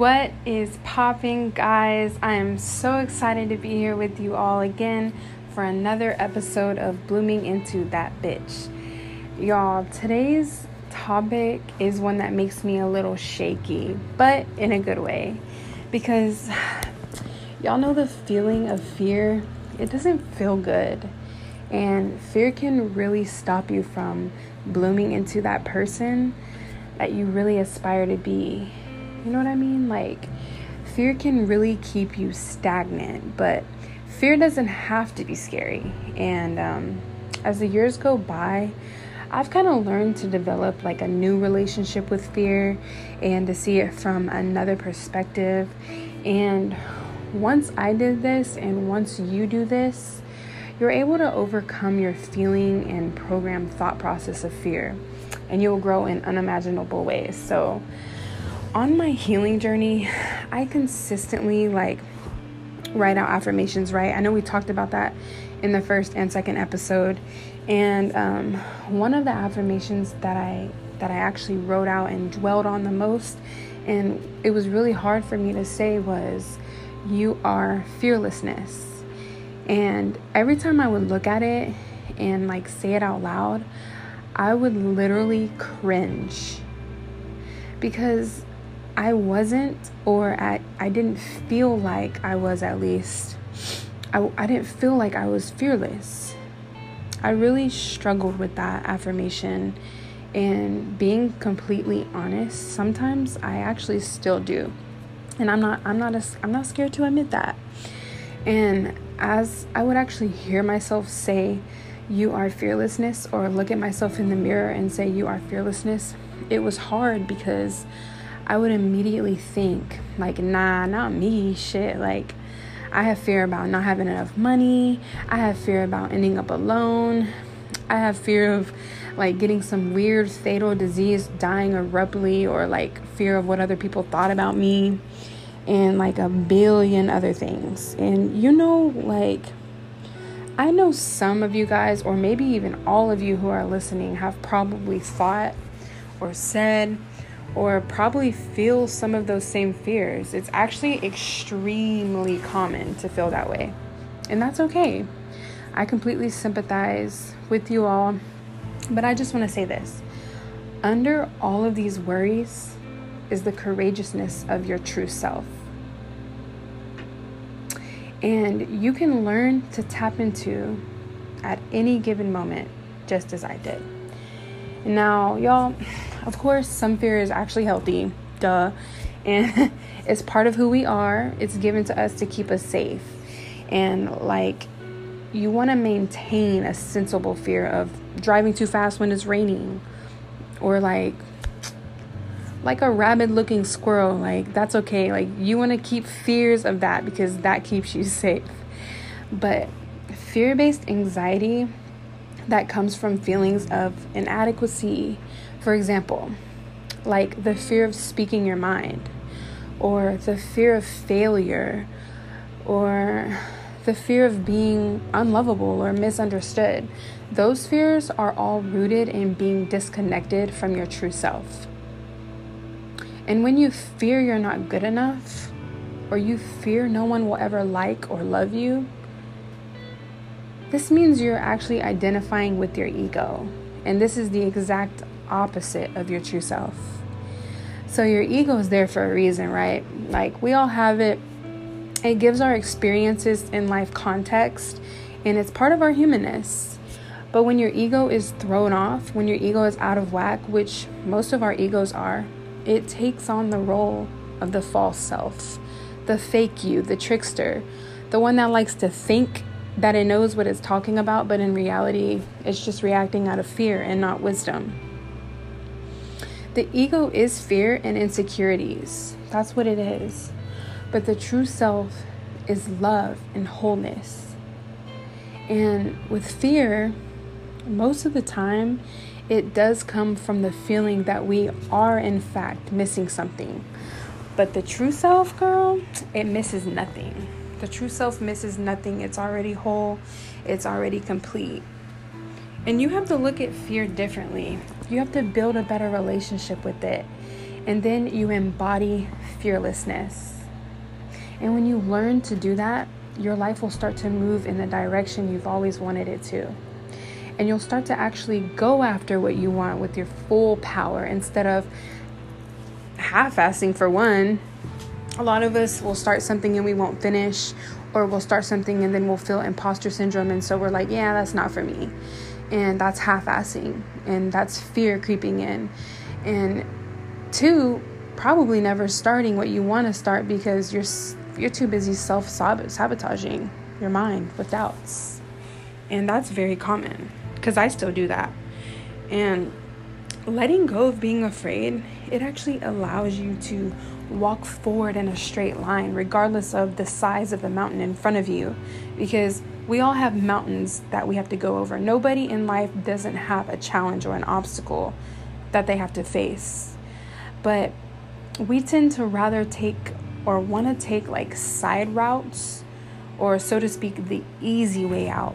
What is popping, guys? I am so excited to be here with you all again for another episode of Blooming Into That Bitch. Y'all, today's topic is one that makes me a little shaky, but in a good way. Because y'all know the feeling of fear, it doesn't feel good. And fear can really stop you from blooming into that person that you really aspire to be. You know what I mean? Like, fear can really keep you stagnant, but fear doesn't have to be scary. And um, as the years go by, I've kind of learned to develop like a new relationship with fear and to see it from another perspective. And once I did this, and once you do this, you're able to overcome your feeling and program thought process of fear, and you'll grow in unimaginable ways. So, on my healing journey, I consistently like write out affirmations, right? I know we talked about that in the first and second episode. And um, one of the affirmations that I that I actually wrote out and dwelled on the most, and it was really hard for me to say was, "You are fearlessness." And every time I would look at it and like say it out loud, I would literally cringe because I wasn't, or I, I didn't feel like I was at least, I, I didn't feel like I was fearless. I really struggled with that affirmation. And being completely honest, sometimes I actually still do. And I'm not I'm not a, I'm not scared to admit that. And as I would actually hear myself say you are fearlessness or look at myself in the mirror and say you are fearlessness, it was hard because I would immediately think, like, nah, not me, shit. Like, I have fear about not having enough money. I have fear about ending up alone. I have fear of like getting some weird fatal disease, dying abruptly, or like fear of what other people thought about me, and like a billion other things. And you know, like, I know some of you guys, or maybe even all of you who are listening, have probably thought or said or probably feel some of those same fears. It's actually extremely common to feel that way. And that's okay. I completely sympathize with you all. But I just want to say this under all of these worries is the courageousness of your true self. And you can learn to tap into at any given moment, just as I did. Now, y'all, of course, some fear is actually healthy, duh, and it's part of who we are. It's given to us to keep us safe. And like, you want to maintain a sensible fear of driving too fast when it's raining, or like, like a rabid looking squirrel. Like, that's okay. Like, you want to keep fears of that because that keeps you safe. But fear based anxiety that comes from feelings of inadequacy, for example, like the fear of speaking your mind, or the fear of failure, or the fear of being unlovable or misunderstood. Those fears are all rooted in being disconnected from your true self. And when you fear you're not good enough, or you fear no one will ever like or love you, this means you're actually identifying with your ego. And this is the exact opposite of your true self. So your ego is there for a reason, right? Like we all have it. It gives our experiences in life context and it's part of our humanness. But when your ego is thrown off, when your ego is out of whack, which most of our egos are, it takes on the role of the false self, the fake you, the trickster, the one that likes to think that it knows what it's talking about, but in reality, it's just reacting out of fear and not wisdom. The ego is fear and insecurities. That's what it is. But the true self is love and wholeness. And with fear, most of the time, it does come from the feeling that we are, in fact, missing something. But the true self, girl, it misses nothing. The true self misses nothing, it's already whole, it's already complete. And you have to look at fear differently. You have to build a better relationship with it. And then you embody fearlessness. And when you learn to do that, your life will start to move in the direction you've always wanted it to. And you'll start to actually go after what you want with your full power instead of half assing for one. A lot of us will start something and we won't finish, or we'll start something and then we'll feel imposter syndrome. And so we're like, yeah, that's not for me. And that's half assing, and that's fear creeping in. And two, probably never starting what you want to start because you're you're too busy self sabotaging your mind with doubts. And that's very common because I still do that. And letting go of being afraid, it actually allows you to walk forward in a straight line, regardless of the size of the mountain in front of you. Because we all have mountains that we have to go over. Nobody in life doesn't have a challenge or an obstacle that they have to face. But we tend to rather take or want to take like side routes or, so to speak, the easy way out.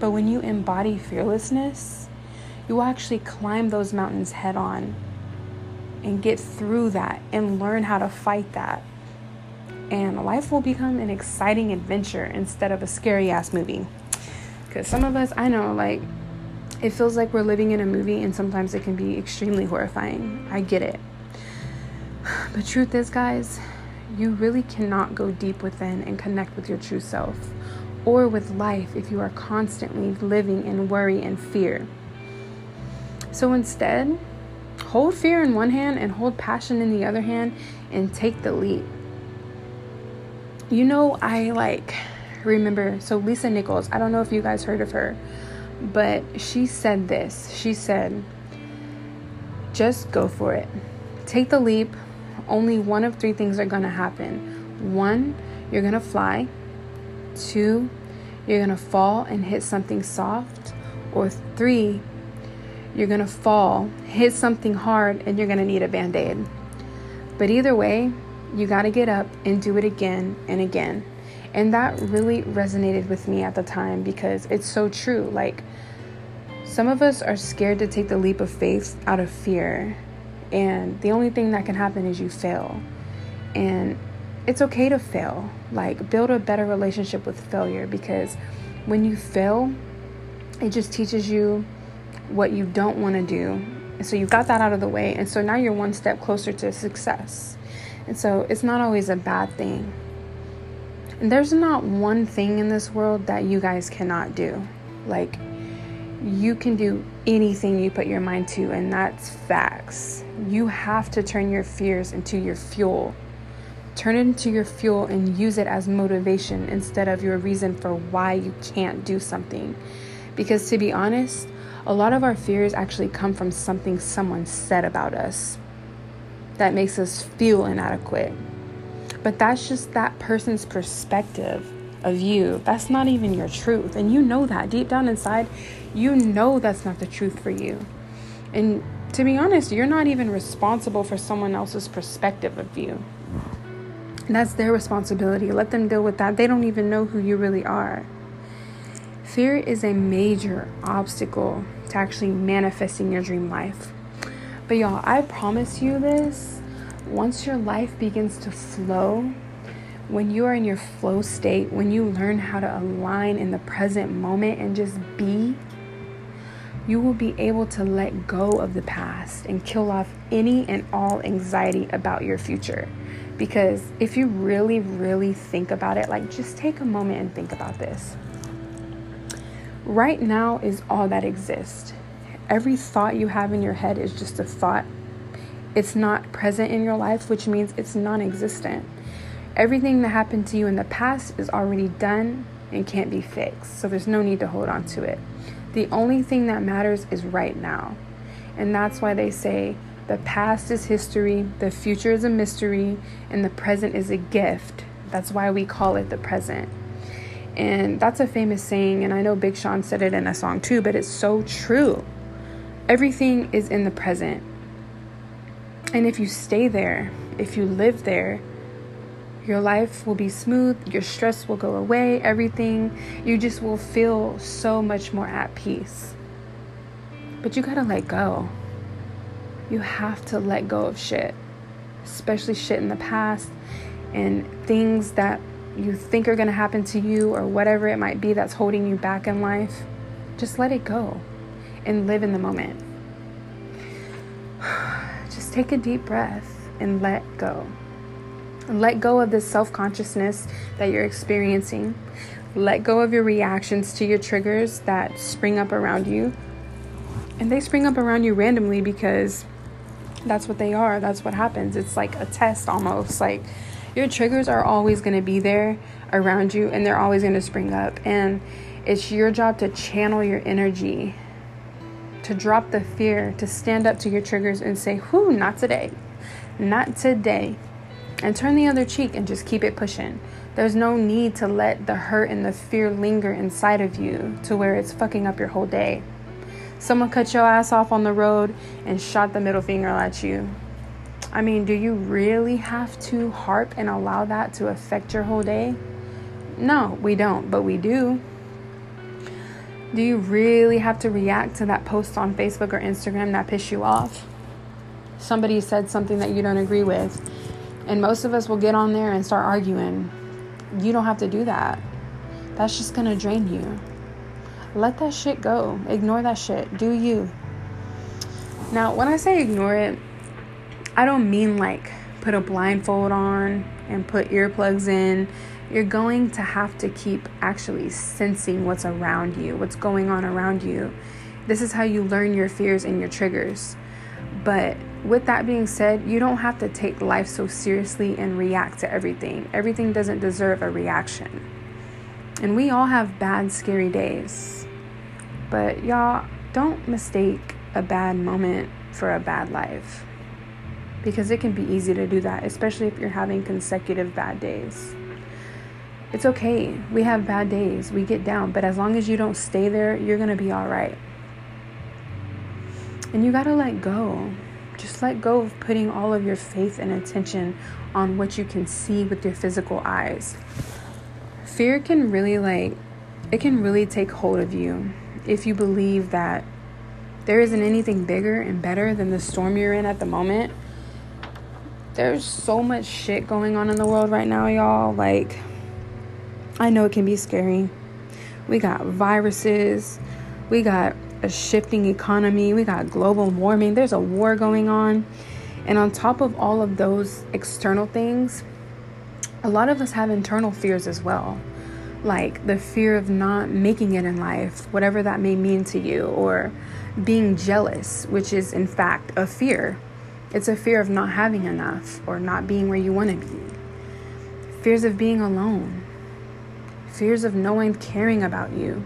But when you embody fearlessness, you actually climb those mountains head on and get through that and learn how to fight that. And life will become an exciting adventure instead of a scary ass movie. Because some of us, I know, like, it feels like we're living in a movie and sometimes it can be extremely horrifying. I get it. But truth is, guys, you really cannot go deep within and connect with your true self or with life if you are constantly living in worry and fear. So instead, hold fear in one hand and hold passion in the other hand and take the leap. You know, I like remember, so Lisa Nichols, I don't know if you guys heard of her, but she said this. She said, just go for it. Take the leap, only one of three things are going to happen. One, you're going to fly. Two, you're going to fall and hit something soft. Or three, you're going to fall, hit something hard, and you're going to need a band aid. But either way, you got to get up and do it again and again. And that really resonated with me at the time because it's so true. Like, some of us are scared to take the leap of faith out of fear and the only thing that can happen is you fail. And it's okay to fail. Like, build a better relationship with failure because when you fail, it just teaches you what you don't want to do. And so you've got that out of the way. And so now you're one step closer to success. And so it's not always a bad thing. And there's not one thing in this world that you guys cannot do. Like, you can do anything you put your mind to, and that's facts. You have to turn your fears into your fuel. Turn it into your fuel and use it as motivation instead of your reason for why you can't do something. Because to be honest, a lot of our fears actually come from something someone said about us that makes us feel inadequate. But that's just that person's perspective of you. That's not even your truth. And you know that deep down inside, you know that's not the truth for you. And to be honest, you're not even responsible for someone else's perspective of you. That's their responsibility. Let them deal with that. They don't even know who you really are. Fear is a major obstacle to actually manifesting your dream life. But y'all, I promise you this once your life begins to flow when you are in your flow state, when you learn how to align in the present moment and just be, you will be able to let go of the past and kill off any and all anxiety about your future. Because if you really, really think about it, like just take a moment and think about this. Right now is all that exists. Every thought you have in your head is just a thought. It's not present in your life, which means it's non existent. Everything that happened to you in the past is already done and can't be fixed, so there's no need to hold on to it. The only thing that matters is right now. And that's why they say the past is history, the future is a mystery, and the present is a gift. That's why we call it the present. And that's a famous saying, and I know Big Sean said it in a song too, but it's so true. Everything is in the present. And if you stay there, if you live there, your life will be smooth, your stress will go away, everything. You just will feel so much more at peace. But you gotta let go. You have to let go of shit. especially shit in the past and things that you think are going to happen to you or whatever it might be that's holding you back in life, just let it go and live in the moment. Just take a deep breath and let go. Let go of this self consciousness that you're experiencing. Let go of your reactions to your triggers that spring up around you. And they spring up around you randomly because that's what they are. That's what happens. It's like a test almost. Like your triggers are always going to be there around you and they're always going to spring up. And it's your job to channel your energy, to drop the fear, to stand up to your triggers and say, Whoo, not today. Not today and turn the other cheek and just keep it pushing. There's no need to let the hurt and the fear linger inside of you to where it's fucking up your whole day. Someone cut your ass off on the road and shot the middle finger at you. I mean, do you really have to harp and allow that to affect your whole day? No, we don't, but we do. Do you really have to react to that post on Facebook or Instagram that pissed you off? Somebody said something that you don't agree with and most of us will get on there and start arguing. You don't have to do that. That's just to drain you. Let that shit go. Ignore that shit. Do you. Now, when I say ignore it, I don't mean like put a blindfold on and put earplugs in. You're going to have to keep actually sensing what's around you, what's going on around you. This is how you learn your fears and your triggers. But with that being said, you don't have to take life so seriously and react to everything. Everything doesn't deserve a reaction. And we all have bad, scary days. But y'all, don't mistake a bad moment for a bad life. Because it can be easy to do that, especially if you're having consecutive bad days. It's okay. We have bad days. We get down. But as long as you don't stay there, you're going to be all right. And you got to let go. Just let go of putting all of your faith and attention on what you can see with your physical eyes. Fear can really, like, it can really take hold of you if you believe that there isn't anything bigger and better than the storm you're in at the moment. There's so much shit going on in the world right now, y'all. Like, I know it can be scary. We got viruses, we got a shifting economy, we got global warming, there's a war going on. And on top of all of those external things, a lot of us have internal fears as well. Like the fear of not making it in life, whatever that may mean to you, or being jealous, which is in fact a fear. It's a fear of not having enough or not being where you want to be. Fears of being alone. Fears of no one caring about you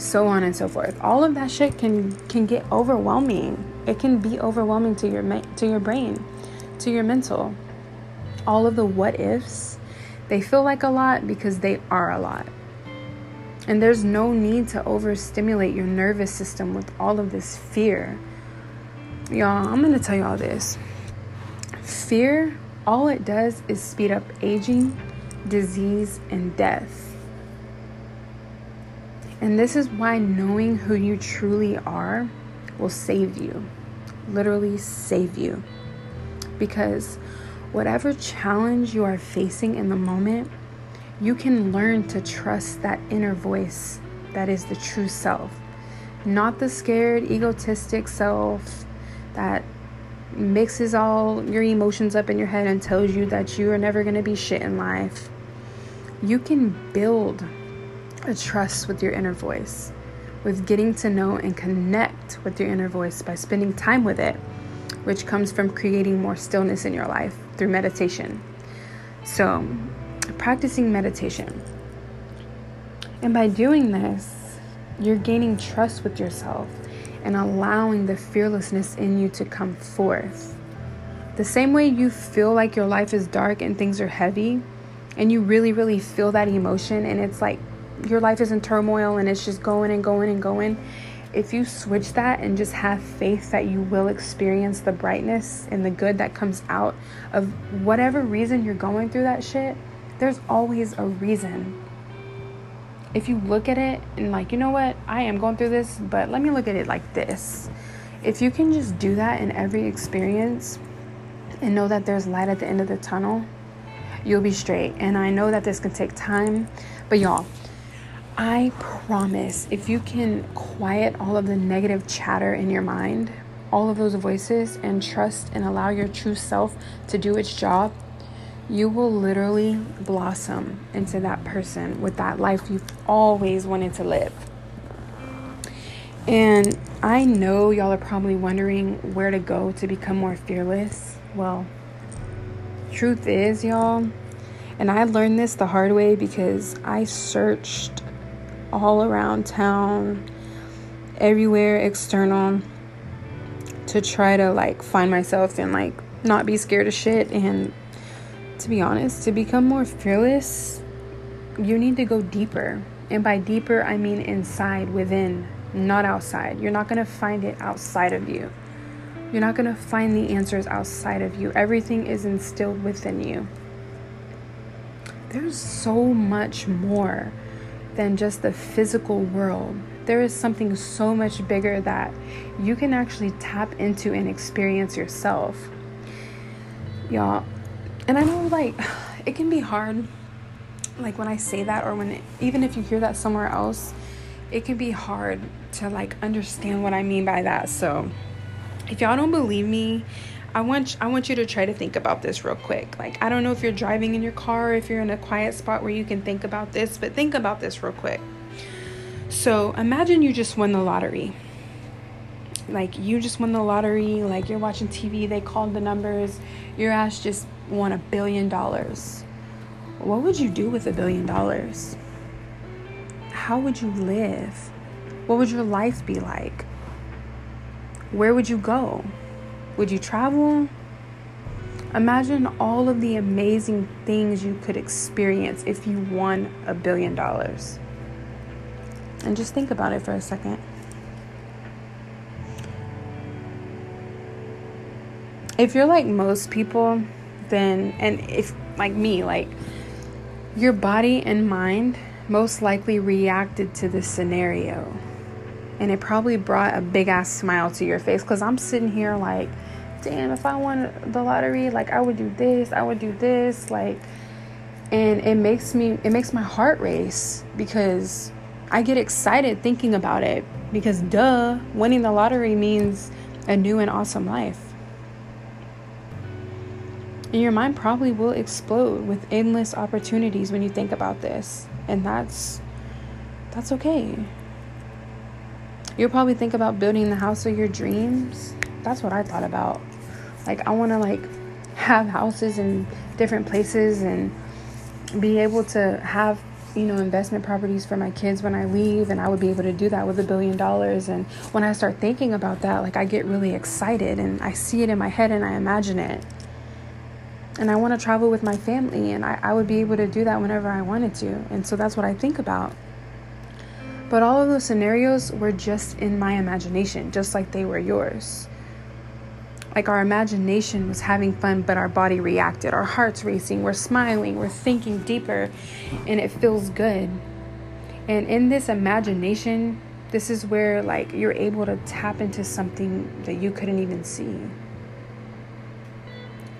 so on and so forth. All of that shit can can get overwhelming. It can be overwhelming to your to your brain, to your mental. All of the what ifs, they feel like a lot because they are a lot. And there's no need to overstimulate your nervous system with all of this fear. Y'all, I'm to tell y'all this. Fear, all it does is speed up aging, disease, and death and this is why knowing who you truly are will save you. Literally save you. Because whatever challenge you are facing in the moment, you can learn to trust that inner voice that is the true self, not the scared, egotistic self that mixes all your emotions up in your head and tells you that you are never going to be shit in life. You can build a trust with your inner voice, with getting to know and connect with your inner voice by spending time with it, which comes from creating more stillness in your life through meditation. So, practicing meditation. And by doing this, you're gaining trust with yourself and allowing the fearlessness in you to come forth. The same way you feel like your life is dark and things are heavy, and you really, really feel that emotion, and it's like your life is in turmoil and it's just going and going and going, if you switch that and just have faith that you will experience the brightness and the good that comes out of whatever reason you're going through that shit, there's always a reason. If you look at it and, like, you know what, I am going through this, but let me look at it like this. If you can just do that in every experience, and know that there's light at the end of the tunnel, you'll be straight. And I know that this can take time, but y'all, I promise if you can quiet all of the negative chatter in your mind, all of those voices, and trust and allow your true self to do its job, you will literally blossom into that person with that life you've always wanted to live. And I know y'all are probably wondering where to go to become more fearless. Well, truth is, y'all, and I learned this the hard way because I searched all around town, everywhere external to try to like find myself and like not be scared of shit. And to be honest, to become more fearless, you need to go deeper. And by deeper, I mean inside, within, not outside. You're not going to find it outside of you. You're not going to find the answers outside of you. Everything is instilled within you. There's so much more than just the physical world. There is something so much bigger that you can actually tap into and experience yourself. Y'all, and I know like it can be hard like when I say that or when it, even if you hear that somewhere else, it can be hard to like understand what I mean by that. So, if y'all don't believe me, I want I want you to try to think about this real quick. Like I don't know if you're driving in your car, if you're in a quiet spot where you can think about this, but think about this real quick. So, imagine you just won the lottery. Like you just won the lottery, like you're watching TV, they called the numbers, your ass just won a billion dollars. What would you do with a billion dollars? How would you live? What would your life be like? Where would you go? Would you travel? Imagine all of the amazing things you could experience if you won a billion dollars. And just think about it for a second. If you're like most people, then, and if like me, like your body and mind most likely reacted to this scenario and it probably brought a big ass smile to your face because I'm sitting here like, damn, if I won the lottery, like I would do this, I would do this, like, and it makes me, it makes my heart race because I get excited thinking about it because duh, winning the lottery means a new and awesome life. And your mind probably will explode with endless opportunities when you think about this. And that's that's okay. You'll probably think about building the house of your dreams. That's what I thought about. Like I want to like have houses in different places and be able to have you know investment properties for my kids when I leave and I would be able to do that with a billion dollars and when I start thinking about that like I get really excited and I see it in my head and I imagine it and I want to travel with my family and I, I would be able to do that whenever I wanted to and so that's what I think about but all of those scenarios were just in my imagination, just like they were yours. Like our imagination was having fun, but our body reacted. Our heart's racing, we're smiling, we're thinking deeper, and it feels good. And in this imagination, this is where like you're able to tap into something that you couldn't even see.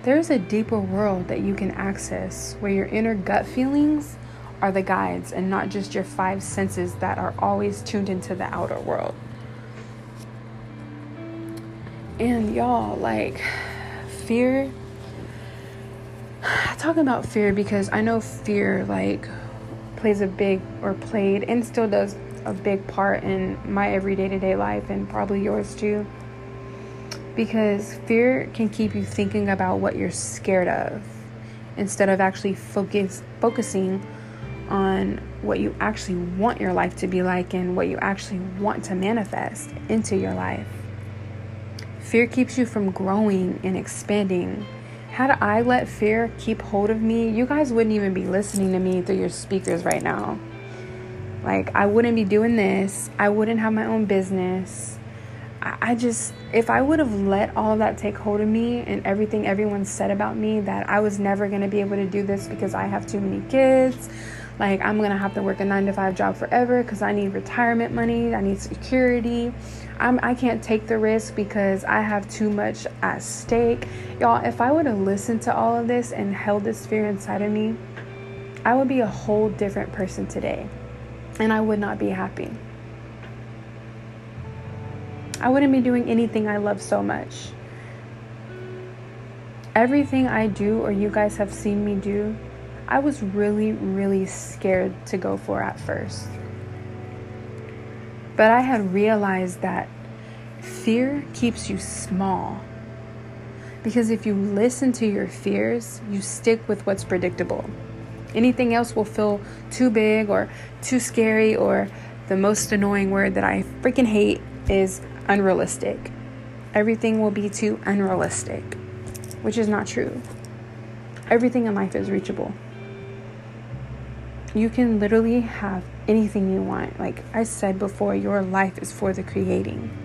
There's a deeper world that you can access where your inner gut feelings are the guides and not just your five senses that are always tuned into the outer world. And y'all, like, fear. I talk about fear because I know fear, like, plays a big, or played, and still does a big part in my everyday to day life and probably yours too. Because fear can keep you thinking about what you're scared of instead of actually focus, focusing on what you actually want your life to be like and what you actually want to manifest into your life. Fear keeps you from growing and expanding. Had I let fear keep hold of me, you guys wouldn't even be listening to me through your speakers right now. Like, I wouldn't be doing this. I wouldn't have my own business. I just, if I would have let all that take hold of me and everything everyone said about me that I was never going to be able to do this because I have too many kids, like I'm gonna have to work a nine to five job forever because I need retirement money, I need security. I'm, I can't take the risk because I have too much at stake. Y'all, if I would have listened to all of this and held this fear inside of me, I would be a whole different person today and I would not be happy. I wouldn't be doing anything I love so much. Everything I do, or you guys have seen me do, I was really, really scared to go for at first. But I had realized that fear keeps you small. Because if you listen to your fears, you stick with what's predictable. Anything else will feel too big or too scary, or the most annoying word that I freaking hate is unrealistic. Everything will be too unrealistic, which is not true. Everything in life is reachable you can literally have anything you want. Like I said before, your life is for the creating.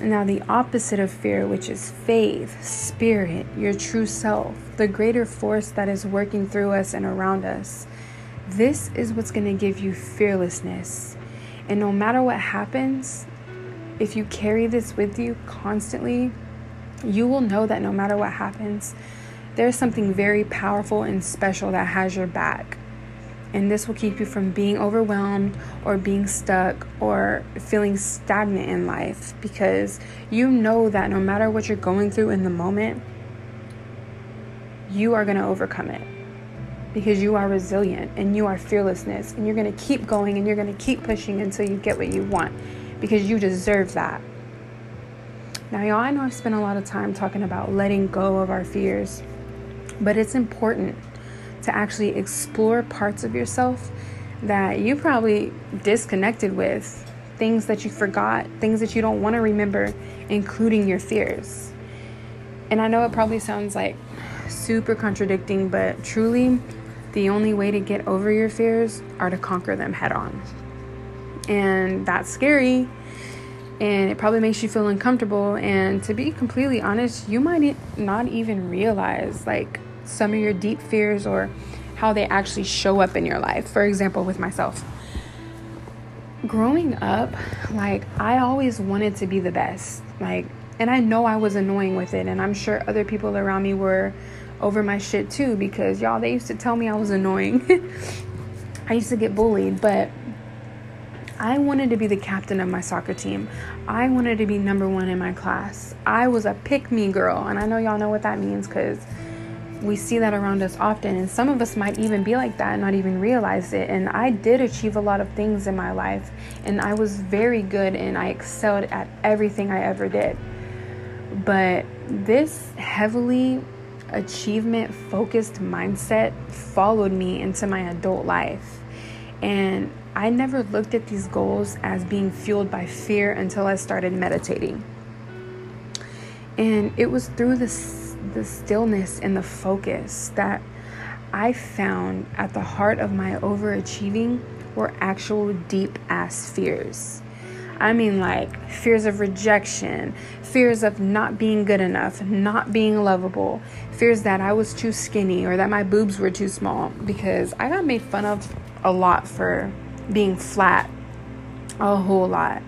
Now, the opposite of fear, which is faith, spirit, your true self, the greater force that is working through us and around us, this is what's going to give you fearlessness. And no matter what happens, if you carry this with you constantly, you will know that no matter what happens, there's something very powerful and special that has your back. And this will keep you from being overwhelmed or being stuck or feeling stagnant in life because you know that no matter what you're going through in the moment, you are going to overcome it because you are resilient and you are fearlessness and you're going to keep going and you're going to keep pushing until you get what you want because you deserve that. Now, y'all, I know I've spent a lot of time talking about letting go of our fears. But it's important to actually explore parts of yourself that you probably disconnected with, things that you forgot, things that you don't want to remember, including your fears. And I know it probably sounds like super contradicting, but truly, the only way to get over your fears are to conquer them head on. And that's scary. And it probably makes you feel uncomfortable. And to be completely honest, you might not even realize like some of your deep fears or how they actually show up in your life. For example, with myself. Growing up, like I always wanted to be the best. Like and I know I was annoying with it and I'm sure other people around me were over my shit too because y'all they used to tell me I was annoying. I used to get bullied, but I wanted to be the captain of my soccer team. I wanted to be number one in my class. I was a pick me girl, and I know y'all know what that means because we see that around us often and some of us might even be like that and not even realize it and i did achieve a lot of things in my life and i was very good and i excelled at everything i ever did but this heavily achievement focused mindset followed me into my adult life and i never looked at these goals as being fueled by fear until i started meditating and it was through this the stillness and the focus that I found at the heart of my overachieving were actual deep ass fears. I mean, like fears of rejection, fears of not being good enough, not being lovable, fears that I was too skinny or that my boobs were too small because I got made fun of a lot for being flat, a whole lot.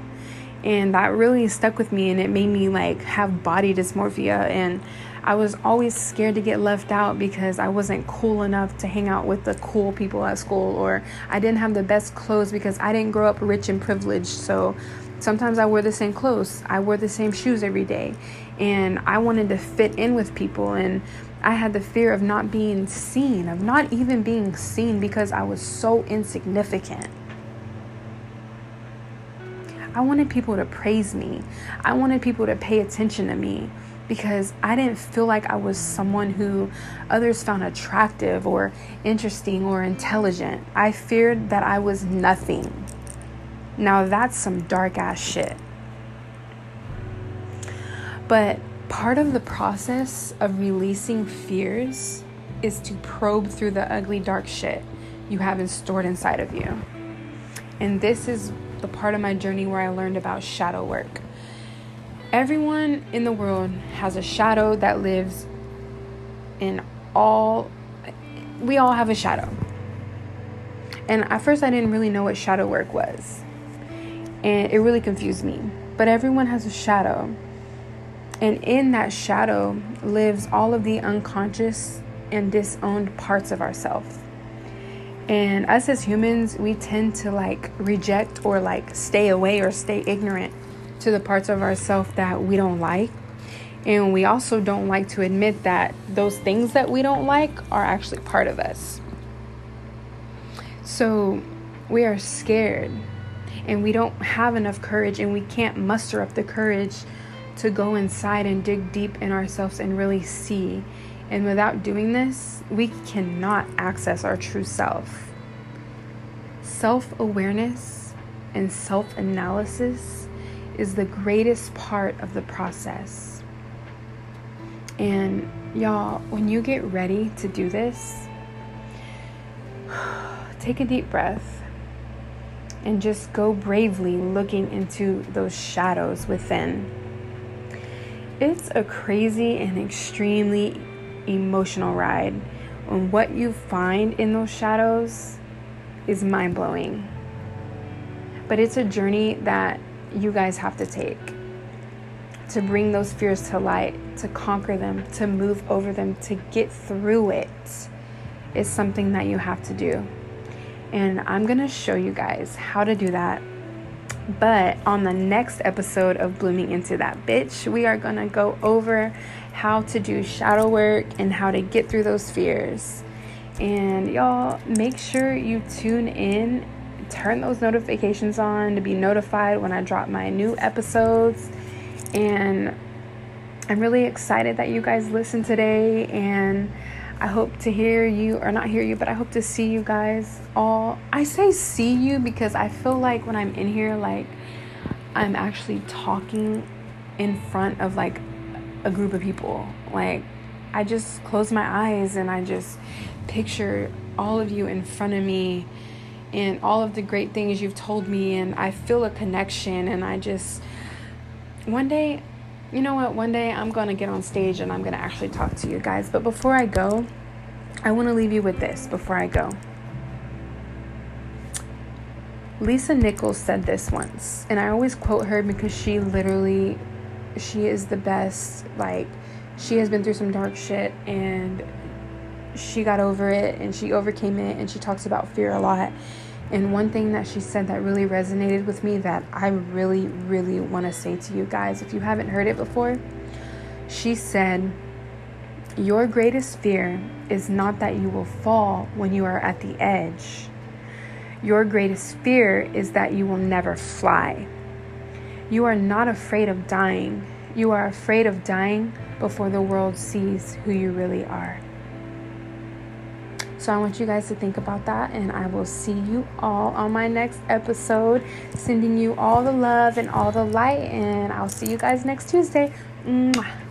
And that really stuck with me and it made me like have body dysmorphia and I was always scared to get left out because I wasn't cool enough to hang out with the cool people at school, or I didn't have the best clothes because I didn't grow up rich and privileged. So sometimes I wore the same clothes, I wore the same shoes every day, and I wanted to fit in with people. And I had the fear of not being seen, of not even being seen because I was so insignificant. I wanted people to praise me. I wanted people to pay attention to me because I didn't feel like I was someone who others found attractive or interesting or intelligent. I feared that I was nothing. Now that's some dark ass shit. But part of the process of releasing fears is to probe through the ugly, dark shit you have stored inside of you. And this is the part of my journey where I learned about shadow work. Everyone in the world has a shadow that lives in all, we all have a shadow. And at first, I didn't really know what shadow work was. And it really confused me. But everyone has a shadow. And in that shadow lives all of the unconscious and disowned parts of ourselves. And us as humans, we tend to like reject or like stay away or stay ignorant to the parts of ourselves that we don't like. And we also don't like to admit that those things that we don't like are actually part of us. So we are scared and we don't have enough courage and we can't muster up the courage to go inside and dig deep in ourselves and really see. And without doing this, we cannot access our true self. Self awareness and self analysis is the greatest part of the process. And y'all, when you get ready to do this, take a deep breath and just go bravely looking into those shadows within. It's a crazy and extremely emotional ride. And what you find in those shadows is mind blowing. But it's a journey that you guys have to take to bring those fears to light, to conquer them, to move over them, to get through it. it is something that you have to do. And I'm going to show you guys how to do that. But on the next episode of Blooming Into That Bitch, we are going to go over how to do shadow work and how to get through those fears. And y'all, make sure you tune in turn those notifications on to be notified when I drop my new episodes. And I'm really excited that you guys listened today. And I hope to hear you, or not hear you, but I hope to see you guys all. I say see you because I feel like when I'm in here, like I'm actually talking in front of like a group of people. Like I just close my eyes and I just picture all of you in front of me and all of the great things you've told me and I feel a connection and I just one day you know what? One day I'm going to get on stage and I'm going to actually talk to you guys. But before I go I want to leave you with this before I go. Lisa Nichols said this once and I always quote her because she literally she is the best like she has been through some dark shit and she got over it and she overcame it and she talks about fear a lot. And one thing that she said that really resonated with me that I really, really want to say to you guys, if you haven't heard it before, she said, Your greatest fear is not that you will fall when you are at the edge. Your greatest fear is that you will never fly. You are not afraid of dying. You are afraid of dying before the world sees who you really are. So I want you guys to think about that, and I will see you all on my next episode. Sending you all the love and all the light, and I'll see you guys next Tuesday. Mwah.